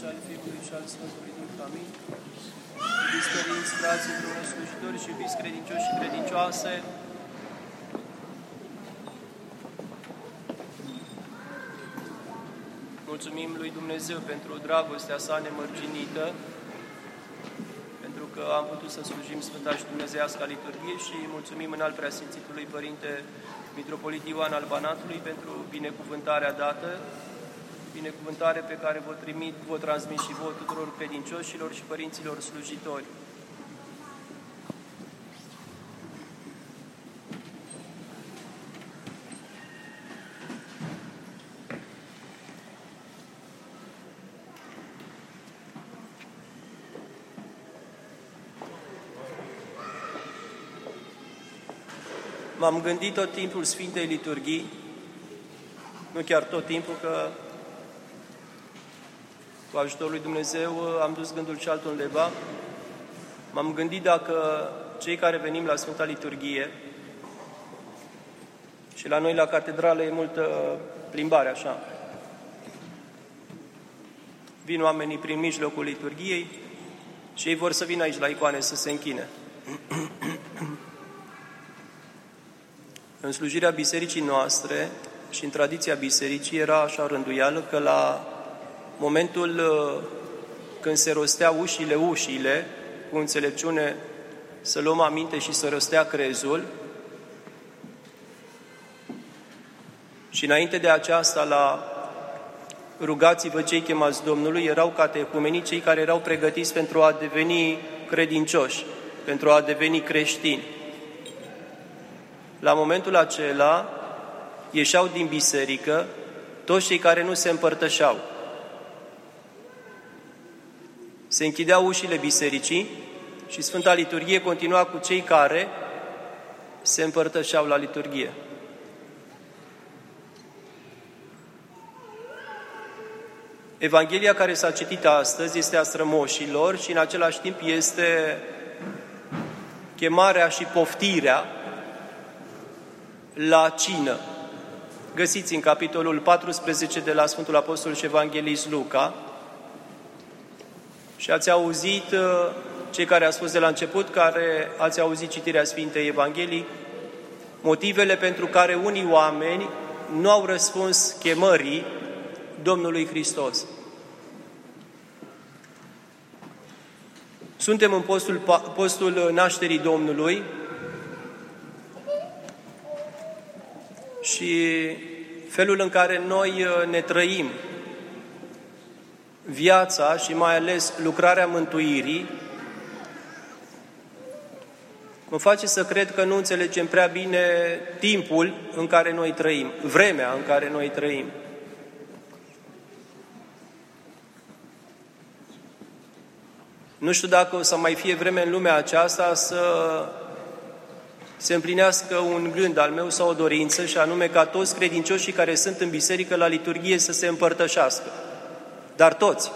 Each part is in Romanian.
și al Fiului și al Sfântului Duh. Amin. Iubiți părinți, frații, împreună slujitori și iubiți credincioși și credincioase, Mulțumim lui Dumnezeu pentru dragostea sa nemărginită, pentru că am putut să slujim Sfânta și Dumnezeiasca Liturghie și mulțumim în al preasfințitului Părinte Mitropolit Ioan al Banatului pentru binecuvântarea dată, binecuvântare pe care vă trimit, vă transmit și vouă tuturor credincioșilor și părinților slujitori. M-am gândit tot timpul Sfintei Liturghii, nu chiar tot timpul, că cu ajutorul lui Dumnezeu am dus gândul și altul undeva. M-am gândit dacă cei care venim la Sfânta Liturghie și la noi la catedrală e multă plimbare așa. Vin oamenii prin mijlocul liturgiei și ei vor să vină aici la icoane să se închine. În slujirea bisericii noastre și în tradiția bisericii era așa rânduială că la momentul uh, când se rostea ușile, ușile, cu înțelepciune să luăm aminte și să rostea crezul, și înainte de aceasta la rugați-vă cei chemați Domnului, erau catecumenii cei care erau pregătiți pentru a deveni credincioși, pentru a deveni creștini la momentul acela ieșeau din biserică toți cei care nu se împărtășeau. Se închideau ușile bisericii și Sfânta Liturghie continua cu cei care se împărtășeau la liturghie. Evanghelia care s-a citit astăzi este a strămoșilor și în același timp este chemarea și poftirea la cină. Găsiți în capitolul 14 de la Sfântul Apostol și Evanghelist Luca și ați auzit, uh, cei care ați fost de la început, care ați auzit citirea Sfintei Evangheliei, motivele pentru care unii oameni nu au răspuns chemării Domnului Hristos. Suntem în postul, postul nașterii Domnului, și felul în care noi uh, ne trăim viața și mai ales lucrarea mântuirii, mă face să cred că nu înțelegem prea bine timpul în care noi trăim, vremea în care noi trăim. Nu știu dacă o să mai fie vreme în lumea aceasta să se împlinească un gând al meu sau o dorință, și anume ca toți credincioșii care sunt în biserică la liturghie să se împărtășească. Dar toți.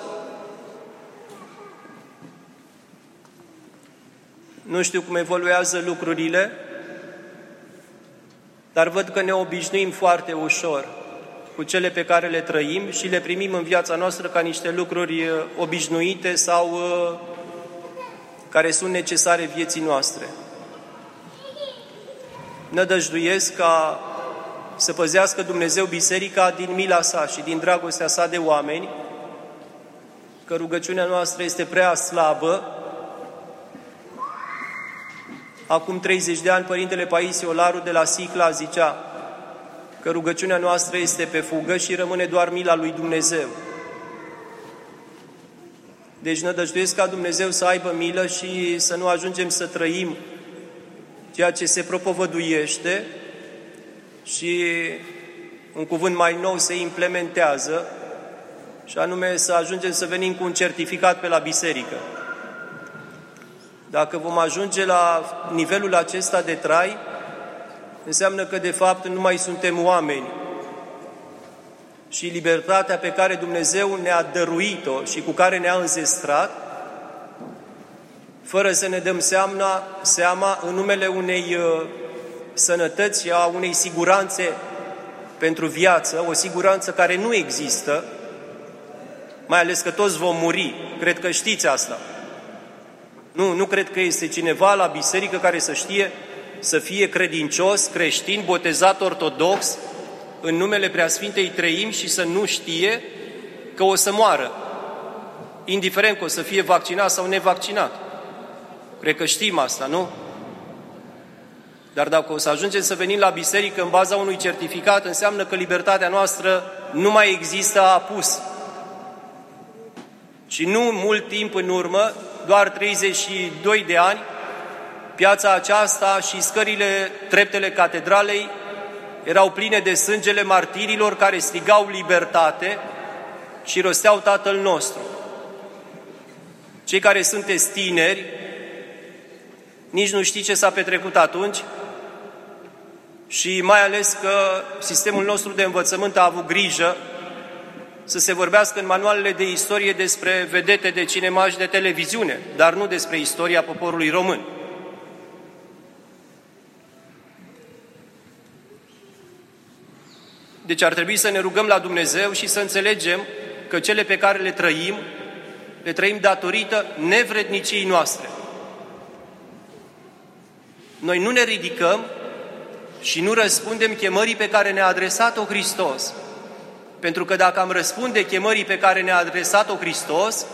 Nu știu cum evoluează lucrurile, dar văd că ne obișnuim foarte ușor cu cele pe care le trăim și le primim în viața noastră ca niște lucruri uh, obișnuite sau uh, care sunt necesare vieții noastre nădăjduiesc ca să păzească Dumnezeu biserica din mila sa și din dragostea sa de oameni, că rugăciunea noastră este prea slabă. Acum 30 de ani, Părintele Paisie Olaru de la Sicla zicea că rugăciunea noastră este pe fugă și rămâne doar mila lui Dumnezeu. Deci nădăjduiesc ca Dumnezeu să aibă milă și să nu ajungem să trăim ceea ce se propovăduiește și un cuvânt mai nou se implementează și anume să ajungem să venim cu un certificat pe la biserică. Dacă vom ajunge la nivelul acesta de trai, înseamnă că de fapt nu mai suntem oameni și libertatea pe care Dumnezeu ne-a dăruit-o și cu care ne-a înzestrat, fără să ne dăm seama, seama în numele unei uh, sănătăți, a unei siguranțe pentru viață, o siguranță care nu există, mai ales că toți vom muri. Cred că știți asta. Nu, nu cred că este cineva la biserică care să știe să fie credincios, creștin, botezat ortodox, în numele Preasfintei Treim și să nu știe că o să moară, indiferent că o să fie vaccinat sau nevaccinat. Cred că știm asta, nu? Dar dacă o să ajungem să venim la biserică în baza unui certificat, înseamnă că libertatea noastră nu mai există apus. Și nu mult timp în urmă, doar 32 de ani, piața aceasta și scările, treptele catedralei erau pline de sângele martirilor care strigau libertate și rosteau Tatăl nostru. Cei care sunteți tineri, nici nu știți ce s-a petrecut atunci și mai ales că sistemul nostru de învățământ a avut grijă să se vorbească în manualele de istorie despre vedete de cinema și de televiziune, dar nu despre istoria poporului român. Deci ar trebui să ne rugăm la Dumnezeu și să înțelegem că cele pe care le trăim, le trăim datorită nevredniciei noastre. Noi nu ne ridicăm și nu răspundem chemării pe care ne-a adresat-o Hristos. Pentru că dacă am răspunde chemării pe care ne-a adresat-o Hristos,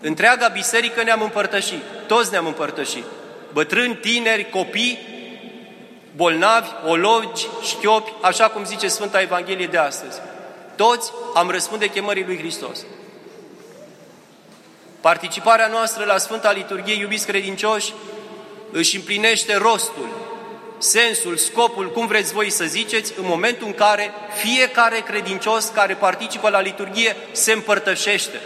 întreaga biserică ne-am împărtășit, toți ne-am împărtășit. Bătrâni, tineri, copii, bolnavi, ologi, șchiopi, așa cum zice Sfânta Evanghelie de astăzi. Toți am răspunde chemării lui Hristos. Participarea noastră la Sfânta Liturghie, iubiți credincioși, își împlinește rostul, sensul, scopul, cum vreți voi să ziceți, în momentul în care fiecare credincios care participă la liturghie se împărtășește.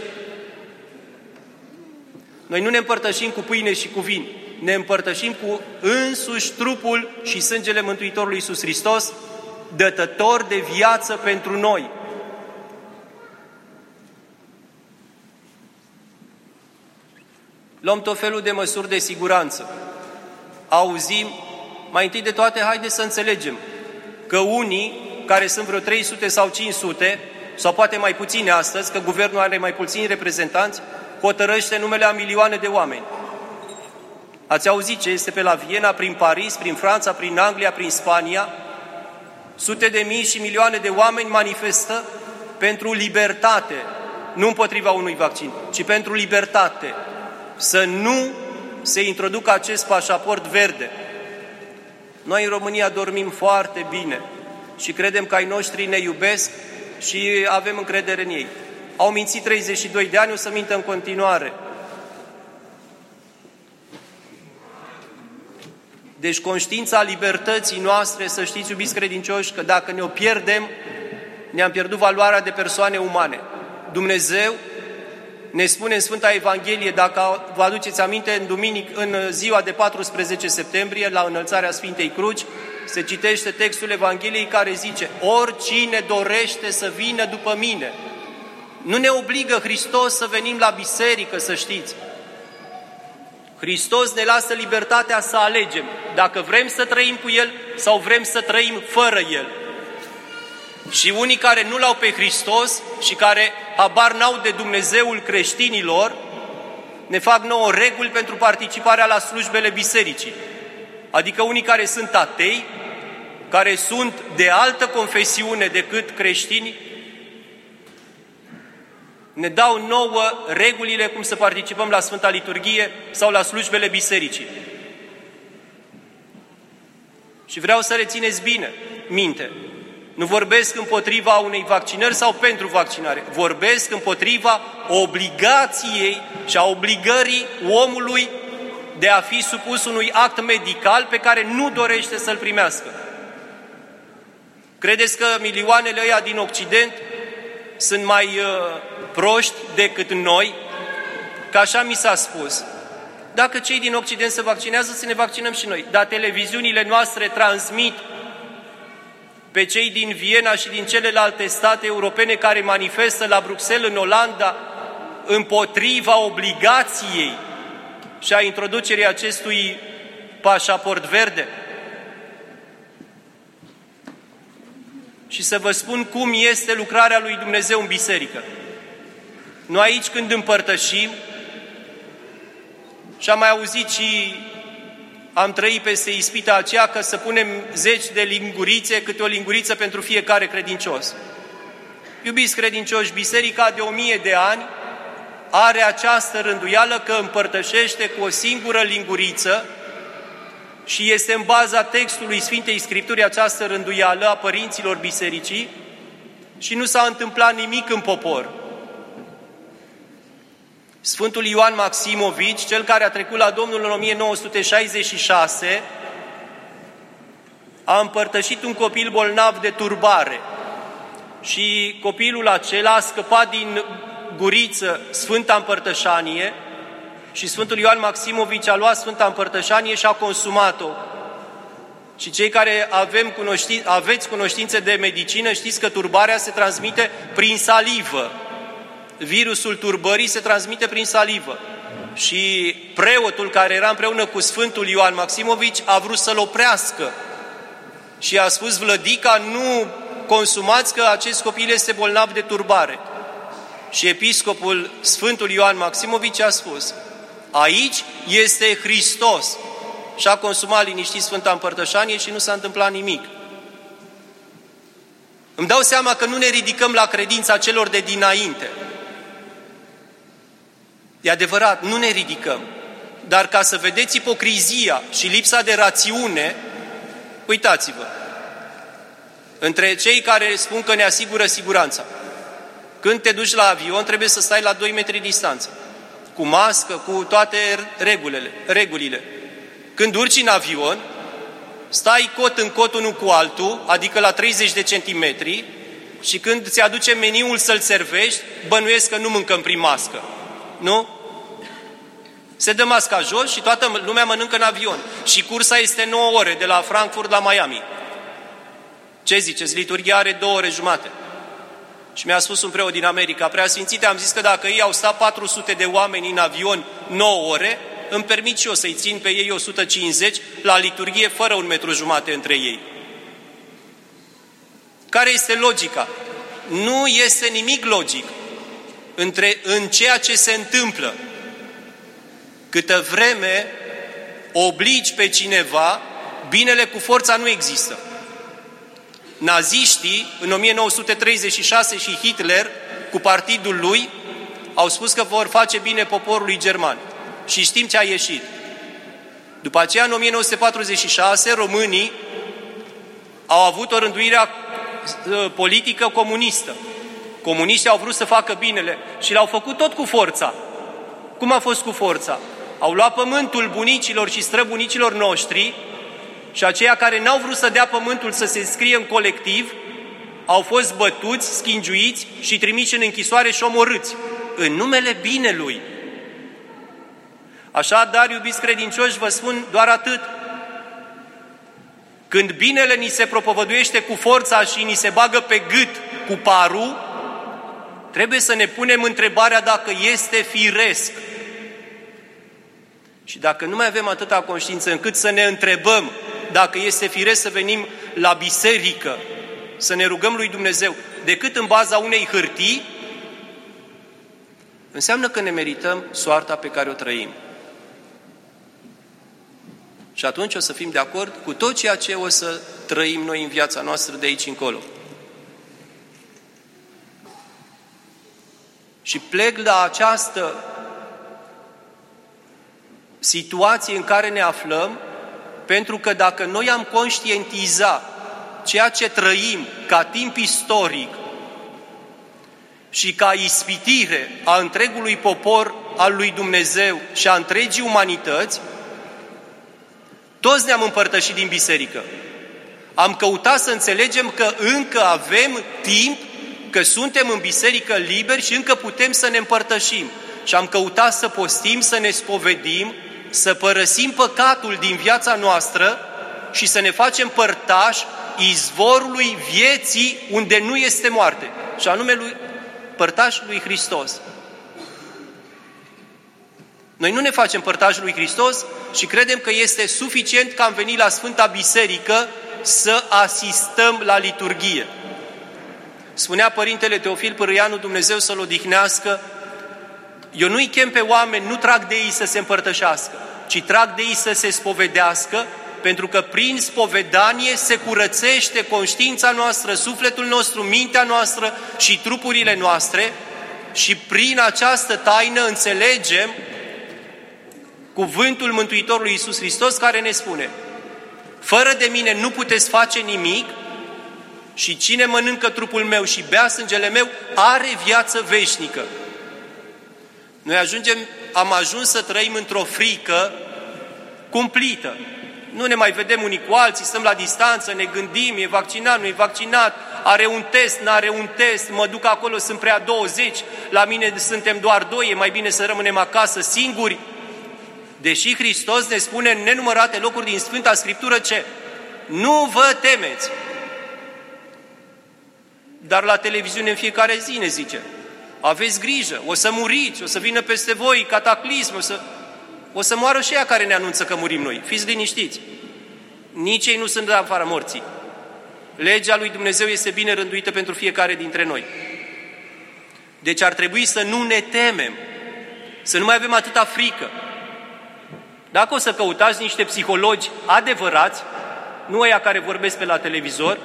Noi nu ne împărtășim cu pâine și cu vin, ne împărtășim cu însuși trupul și sângele Mântuitorului Iisus Hristos, dătător de viață pentru noi. Luăm tot felul de măsuri de siguranță. Auzim, mai întâi de toate, haideți să înțelegem că unii, care sunt vreo 300 sau 500, sau poate mai puține astăzi, că guvernul are mai puțini reprezentanți, hotărăște numele a milioane de oameni. Ați auzit ce este pe la Viena, prin Paris, prin Franța, prin Anglia, prin Spania? Sute de mii și milioane de oameni manifestă pentru libertate, nu împotriva unui vaccin, ci pentru libertate. Să nu se introducă acest pașaport verde. Noi în România dormim foarte bine și credem că ai noștri ne iubesc și avem încredere în ei. Au mințit 32 de ani, o să mintă în continuare. Deci conștiința libertății noastre, să știți, iubiți credincioși, că dacă ne-o pierdem, ne-am pierdut valoarea de persoane umane. Dumnezeu ne spune în Sfânta Evanghelie, dacă vă aduceți aminte, în, duminic, în ziua de 14 septembrie, la înălțarea Sfintei Cruci, se citește textul Evangheliei care zice, oricine dorește să vină după mine. Nu ne obligă Hristos să venim la biserică, să știți, Hristos ne lasă libertatea să alegem dacă vrem să trăim cu El sau vrem să trăim fără El. Și unii care nu l-au pe Hristos și care habar n-au de Dumnezeul creștinilor, ne fac nouă reguli pentru participarea la slujbele bisericii. Adică unii care sunt atei, care sunt de altă confesiune decât creștini, ne dau nouă regulile cum să participăm la Sfânta Liturghie sau la slujbele bisericii. Și vreau să rețineți bine minte. Nu vorbesc împotriva unei vaccinări sau pentru vaccinare. Vorbesc împotriva obligației și a obligării omului de a fi supus unui act medical pe care nu dorește să-l primească. Credeți că milioanele ăia din Occident sunt mai uh, proști decât noi, că așa mi s-a spus. Dacă cei din Occident se vaccinează, să ne vaccinăm și noi. Dar televiziunile noastre transmit pe cei din Viena și din celelalte state europene care manifestă la Bruxelles, în Olanda, împotriva obligației și a introducerii acestui pașaport verde. Și să vă spun cum este lucrarea lui Dumnezeu în biserică. Nu aici când împărtășim, și am mai auzit și am trăit peste ispita aceea că să punem zeci de lingurițe, câte o linguriță pentru fiecare credincios. Iubiți credincioși, biserica de o mie de ani are această rânduială că împărtășește cu o singură linguriță și este în baza textului Sfintei Scripturii această rânduială a părinților bisericii și nu s-a întâmplat nimic în popor. Sfântul Ioan Maximovici, cel care a trecut la Domnul în 1966, a împărtășit un copil bolnav de turbare și copilul acela a scăpat din guriță Sfânta Împărtășanie și Sfântul Ioan Maximovici a luat Sfânta Împărtășanie și a consumat-o. Și cei care avem cunoști, aveți cunoștințe de medicină știți că turbarea se transmite prin salivă. Virusul turbării se transmite prin salivă. Și preotul care era împreună cu Sfântul Ioan Maximovici a vrut să-l oprească. Și a spus, Vlădica, nu consumați că acest copil este bolnav de turbare. Și episcopul Sfântul Ioan Maximovici a spus, aici este Hristos. Și a consumat liniștit Sfânta Împărtășanie și nu s-a întâmplat nimic. Îmi dau seama că nu ne ridicăm la credința celor de dinainte. E adevărat, nu ne ridicăm. Dar ca să vedeți ipocrizia și lipsa de rațiune, uitați-vă, între cei care spun că ne asigură siguranța. Când te duci la avion, trebuie să stai la 2 metri distanță, cu mască, cu toate regulile. regulile. Când urci în avion, stai cot în cot unul cu altul, adică la 30 de centimetri, și când ți aduce meniul să-l servești, bănuiesc că nu mâncăm prin mască. Nu? Se dă masca jos și toată lumea mănâncă în avion. Și cursa este 9 ore, de la Frankfurt la Miami. Ce ziceți? Liturghia are două ore jumate. Și mi-a spus un preot din America, preasfințite, am zis că dacă ei au stat 400 de oameni în avion 9 ore, îmi permit și eu să-i țin pe ei 150 la liturghie fără un metru jumate între ei. Care este logica? Nu este nimic logic între, în ceea ce se întâmplă. Câtă vreme obligi pe cineva, binele cu forța nu există naziștii, în 1936 și Hitler, cu partidul lui, au spus că vor face bine poporului german. Și știm ce a ieșit. După aceea, în 1946, românii au avut o rânduire uh, politică comunistă. Comuniștii au vrut să facă binele și l-au făcut tot cu forța. Cum a fost cu forța? Au luat pământul bunicilor și străbunicilor noștri și aceia care n-au vrut să dea pământul să se scrie în colectiv, au fost bătuți, schingiuiți și trimiși în închisoare și omorâți, în numele binelui. Așa, dar, iubiți credincioși, vă spun doar atât. Când binele ni se propovăduiește cu forța și ni se bagă pe gât cu parul, trebuie să ne punem întrebarea dacă este firesc. Și dacă nu mai avem atâta conștiință încât să ne întrebăm dacă este firesc să venim la biserică, să ne rugăm lui Dumnezeu, decât în baza unei hârtii, înseamnă că ne merităm soarta pe care o trăim. Și atunci o să fim de acord cu tot ceea ce o să trăim noi în viața noastră de aici încolo. Și plec la această situație în care ne aflăm pentru că dacă noi am conștientiza ceea ce trăim ca timp istoric și ca ispitire a întregului popor al lui Dumnezeu și a întregii umanități, toți ne-am împărtășit din biserică. Am căutat să înțelegem că încă avem timp, că suntem în biserică liberi și încă putem să ne împărtășim. Și am căutat să postim, să ne spovedim, să părăsim păcatul din viața noastră și să ne facem părtași izvorului vieții unde nu este moarte, și anume lui, părtașul lui Hristos. Noi nu ne facem părtașul lui Hristos și credem că este suficient că am venit la Sfânta Biserică să asistăm la liturghie. Spunea Părintele Teofil Părâianu, Dumnezeu să-l odihnească, Eu nu-i chem pe oameni, nu trag de ei să se împărtășească, ci trag de ei să se spovedească, pentru că prin spovedanie se curățește conștiința noastră, sufletul nostru, mintea noastră și trupurile noastre și prin această taină înțelegem cuvântul Mântuitorului Iisus Hristos care ne spune Fără de mine nu puteți face nimic și cine mănâncă trupul meu și bea sângele meu are viață veșnică. Noi ajungem, am ajuns să trăim într-o frică cumplită. Nu ne mai vedem unii cu alții, stăm la distanță, ne gândim, e vaccinat, nu e vaccinat, are un test, nu are un test, mă duc acolo, sunt prea 20, la mine suntem doar doi, e mai bine să rămânem acasă singuri. Deși Hristos ne spune în nenumărate locuri din Sfânta Scriptură ce? Nu vă temeți! Dar la televiziune în fiecare zi ne zice, aveți grijă, o să muriți, o să vină peste voi cataclism, o să, o să moară și ea care ne anunță că murim noi. Fiți liniștiți. Nici ei nu sunt de afară morții. Legea lui Dumnezeu este bine rânduită pentru fiecare dintre noi. Deci ar trebui să nu ne temem, să nu mai avem atâta frică. Dacă o să căutați niște psihologi adevărați, nu aia care vorbesc pe la televizor,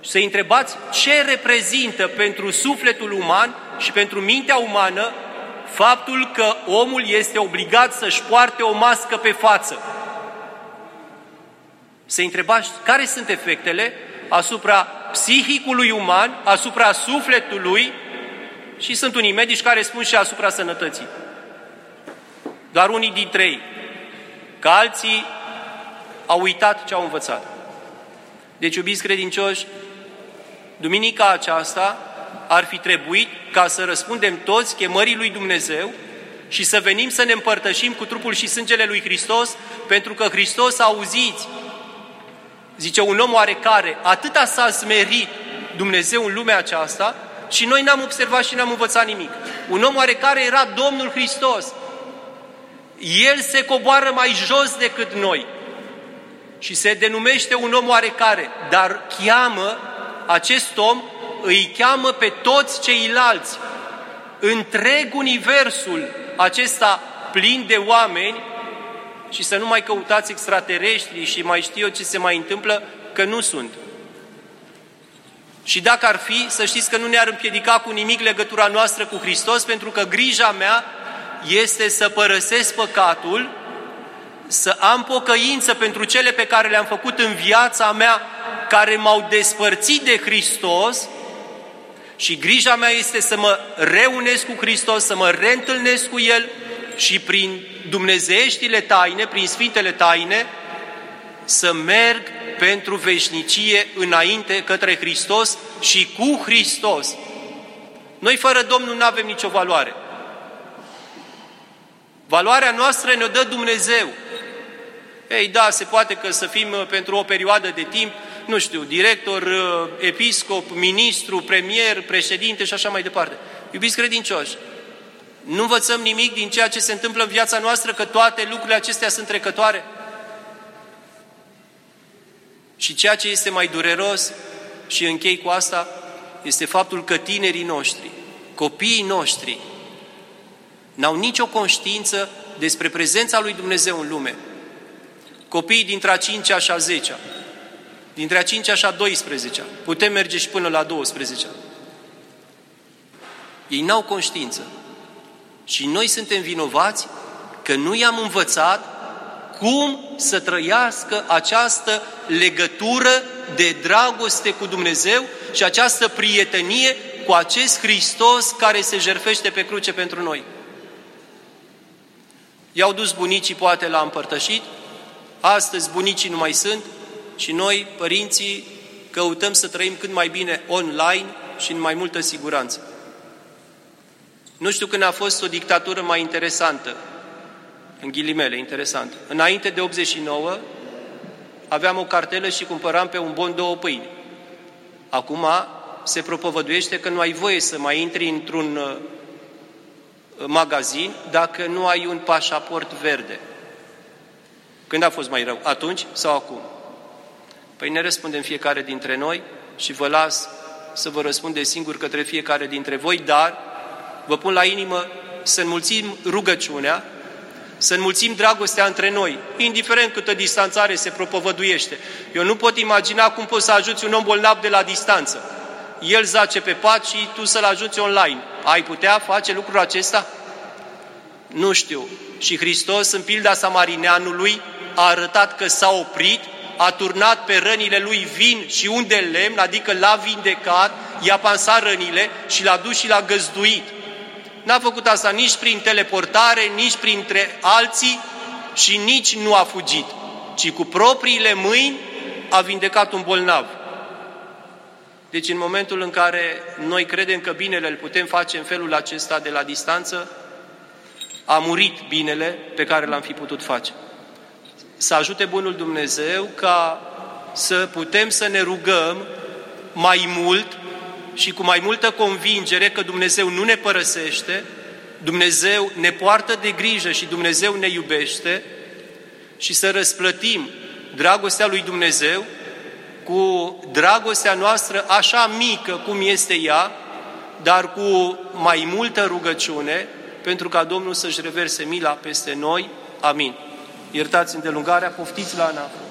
și să întrebați ce reprezintă pentru sufletul uman și pentru mintea umană faptul că omul este obligat să-și poarte o mască pe față. Să întrebați care sunt efectele asupra psihicului uman, asupra sufletului și sunt unii medici care spun și asupra sănătății. Doar unii dintre ei, că alții au uitat ce au învățat. Deci, iubiți credincioși, duminica aceasta ar fi trebuit ca să răspundem toți chemării lui Dumnezeu și să venim să ne împărtășim cu trupul și sângele lui Hristos, pentru că Hristos, auziți, zice un om oarecare, atâta s-a smerit Dumnezeu în lumea aceasta și noi n-am observat și n-am învățat nimic. Un om oarecare era Domnul Hristos. El se coboară mai jos decât noi și se denumește un om oarecare, dar cheamă acest om îi cheamă pe toți ceilalți, întreg universul acesta plin de oameni și să nu mai căutați extraterestri și mai știu eu ce se mai întâmplă, că nu sunt. Și dacă ar fi, să știți că nu ne-ar împiedica cu nimic legătura noastră cu Hristos, pentru că grija mea este să părăsesc păcatul, să am pocăință pentru cele pe care le-am făcut în viața mea care m-au despărțit de Hristos și grija mea este să mă reunesc cu Hristos, să mă reîntâlnesc cu El și prin dumnezeieștile taine, prin sfintele taine, să merg pentru veșnicie înainte către Hristos și cu Hristos. Noi fără Domnul nu avem nicio valoare. Valoarea noastră ne-o dă Dumnezeu. Ei, da, se poate că să fim uh, pentru o perioadă de timp nu știu, director, uh, episcop, ministru, premier, președinte și așa mai departe. Iubiți credincioși, nu învățăm nimic din ceea ce se întâmplă în viața noastră, că toate lucrurile acestea sunt trecătoare. Și ceea ce este mai dureros, și închei cu asta, este faptul că tinerii noștri, copiii noștri, n-au nicio conștiință despre prezența lui Dumnezeu în lume. Copiii dintre a 5 și a 10 -a, dintre a 5 și a 12 Putem merge și până la 12 Ei n-au conștiință. Și noi suntem vinovați că nu i-am învățat cum să trăiască această legătură de dragoste cu Dumnezeu și această prietenie cu acest Hristos care se jerfește pe cruce pentru noi. I-au dus bunicii poate la împărtășit, astăzi bunicii nu mai sunt, și noi, părinții, căutăm să trăim cât mai bine online și în mai multă siguranță. Nu știu când a fost o dictatură mai interesantă, în ghilimele, interesant. Înainte de 89, aveam o cartelă și cumpăram pe un bon două pâini. Acum se propovăduiește că nu ai voie să mai intri într-un uh, magazin dacă nu ai un pașaport verde. Când a fost mai rău? Atunci sau acum? Păi ne răspundem fiecare dintre noi și vă las să vă răspunde singur către fiecare dintre voi, dar vă pun la inimă să înmulțim rugăciunea, să înmulțim dragostea între noi, indiferent câtă distanțare se propovăduiește. Eu nu pot imagina cum poți să ajuți un om bolnav de la distanță. El zace pe pat și tu să-l ajuți online. Ai putea face lucrul acesta? Nu știu. Și Hristos, în pilda samarineanului, a arătat că s-a oprit, a turnat pe rănile lui vin și un de lemn, adică l-a vindecat, i-a pansat rănile și l-a dus și l-a găzduit. N-a făcut asta nici prin teleportare, nici printre alții și nici nu a fugit, ci cu propriile mâini a vindecat un bolnav. Deci în momentul în care noi credem că binele îl putem face în felul acesta de la distanță, a murit binele pe care l-am fi putut face. Să ajute Bunul Dumnezeu ca să putem să ne rugăm mai mult și cu mai multă convingere că Dumnezeu nu ne părăsește, Dumnezeu ne poartă de grijă și Dumnezeu ne iubește și să răsplătim dragostea lui Dumnezeu cu dragostea noastră așa mică cum este ea, dar cu mai multă rugăciune, pentru ca Domnul să-și reverse mila peste noi. Amin. Iertați îndelungarea, poftiți la anafă.